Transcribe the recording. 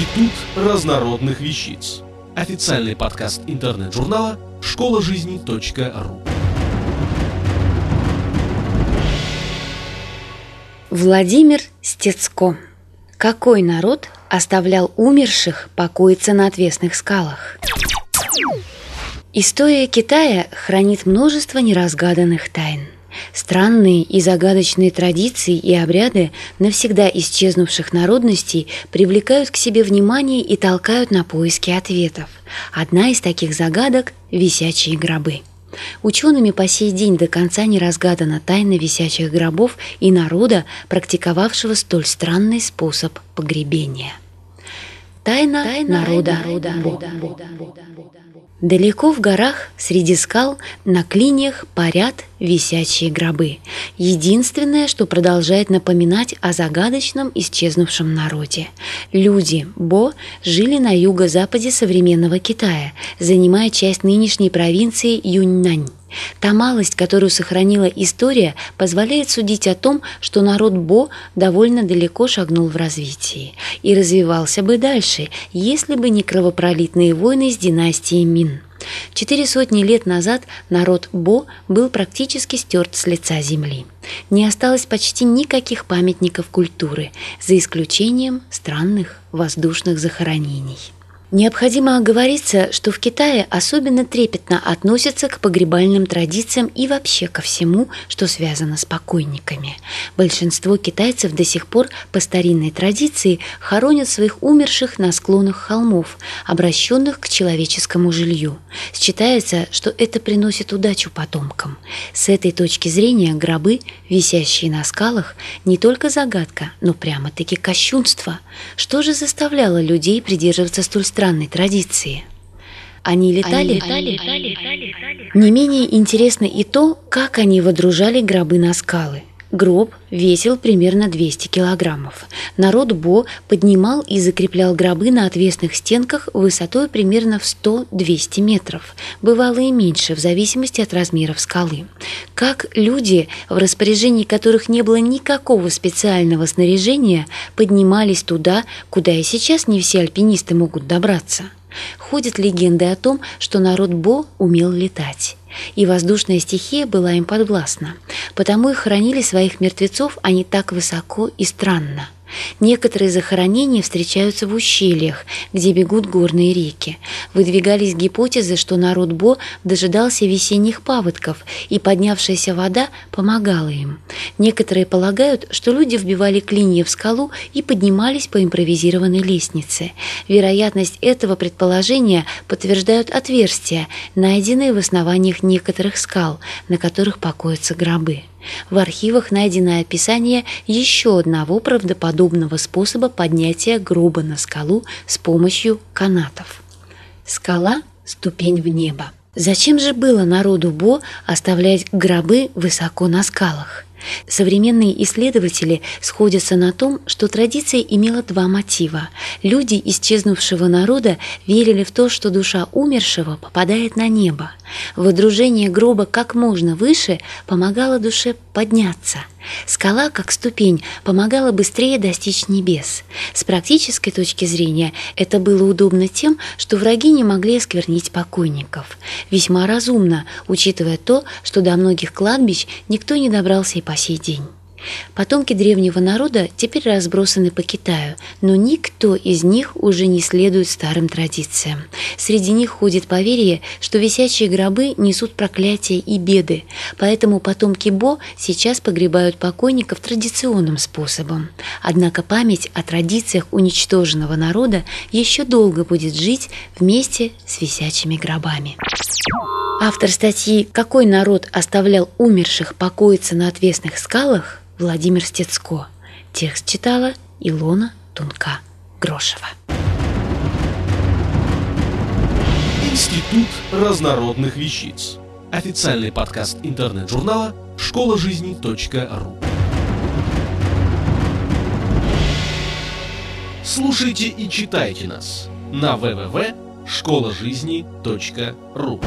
Институт разнородных вещиц. Официальный подкаст интернет-журнала школа жизни.ру. Владимир Стецко. Какой народ оставлял умерших покоиться на отвесных скалах? История Китая хранит множество неразгаданных тайн. Странные и загадочные традиции и обряды навсегда исчезнувших народностей привлекают к себе внимание и толкают на поиски ответов. Одна из таких загадок – висячие гробы. Учеными по сей день до конца не разгадана тайна висячих гробов и народа, практиковавшего столь странный способ погребения. Тайна, Тайна народа, народа, народа, народа, народа. Далеко в горах, среди скал, на клиньях парят висячие гробы. Единственное, что продолжает напоминать о загадочном исчезнувшем народе. Люди Бо жили на юго-западе современного Китая, занимая часть нынешней провинции Юньнань. Та малость, которую сохранила история, позволяет судить о том, что народ Бо довольно далеко шагнул в развитии и развивался бы дальше, если бы не кровопролитные войны с династией Мин. Четыре сотни лет назад народ Бо был практически стерт с лица земли. Не осталось почти никаких памятников культуры, за исключением странных воздушных захоронений. Необходимо оговориться, что в Китае особенно трепетно относятся к погребальным традициям и вообще ко всему, что связано с покойниками. Большинство китайцев до сих пор по старинной традиции хоронят своих умерших на склонах холмов, обращенных к человеческому жилью. Считается, что это приносит удачу потомкам. С этой точки зрения гробы, висящие на скалах, не только загадка, но прямо-таки кощунство. Что же заставляло людей придерживаться столь странной традиции. Они летали, они летали, летали. Не менее интересно и то, как они водружали гробы на скалы. Гроб весил примерно 200 килограммов. Народ Бо поднимал и закреплял гробы на отвесных стенках высотой примерно в 100-200 метров. Бывало и меньше, в зависимости от размеров скалы. Как люди, в распоряжении которых не было никакого специального снаряжения, поднимались туда, куда и сейчас не все альпинисты могут добраться. Ходят легенды о том, что народ Бо умел летать и воздушная стихия была им подвластна. Потому и хоронили своих мертвецов они так высоко и странно – Некоторые захоронения встречаются в ущельях, где бегут горные реки. Выдвигались гипотезы, что народ Бо дожидался весенних паводков, и поднявшаяся вода помогала им. Некоторые полагают, что люди вбивали клинья в скалу и поднимались по импровизированной лестнице. Вероятность этого предположения подтверждают отверстия, найденные в основаниях некоторых скал, на которых покоятся гробы. В архивах найдено описание еще одного правдоподобного способа поднятия гроба на скалу с помощью канатов. Скала – ступень в небо. Зачем же было народу Бо оставлять гробы высоко на скалах? Современные исследователи сходятся на том, что традиция имела два мотива. Люди исчезнувшего народа верили в то, что душа умершего попадает на небо. Водружение гроба как можно выше помогало душе подняться. Скала, как ступень, помогала быстрее достичь небес. С практической точки зрения это было удобно тем, что враги не могли осквернить покойников. Весьма разумно, учитывая то, что до многих кладбищ никто не добрался и по сей день. Потомки древнего народа теперь разбросаны по Китаю, но никто из них уже не следует старым традициям. Среди них ходит поверье, что висячие гробы несут проклятия и беды, поэтому потомки Бо сейчас погребают покойников традиционным способом. Однако память о традициях уничтоженного народа еще долго будет жить вместе с висячими гробами. Автор статьи «Какой народ оставлял умерших покоиться на отвесных скалах» Владимир Стецко. Текст читала Илона Тунка-Грошева. Институт разнородных вещиц. Официальный подкаст интернет-журнала школа жизни.ру. Слушайте и читайте нас на www.школажизни.ру.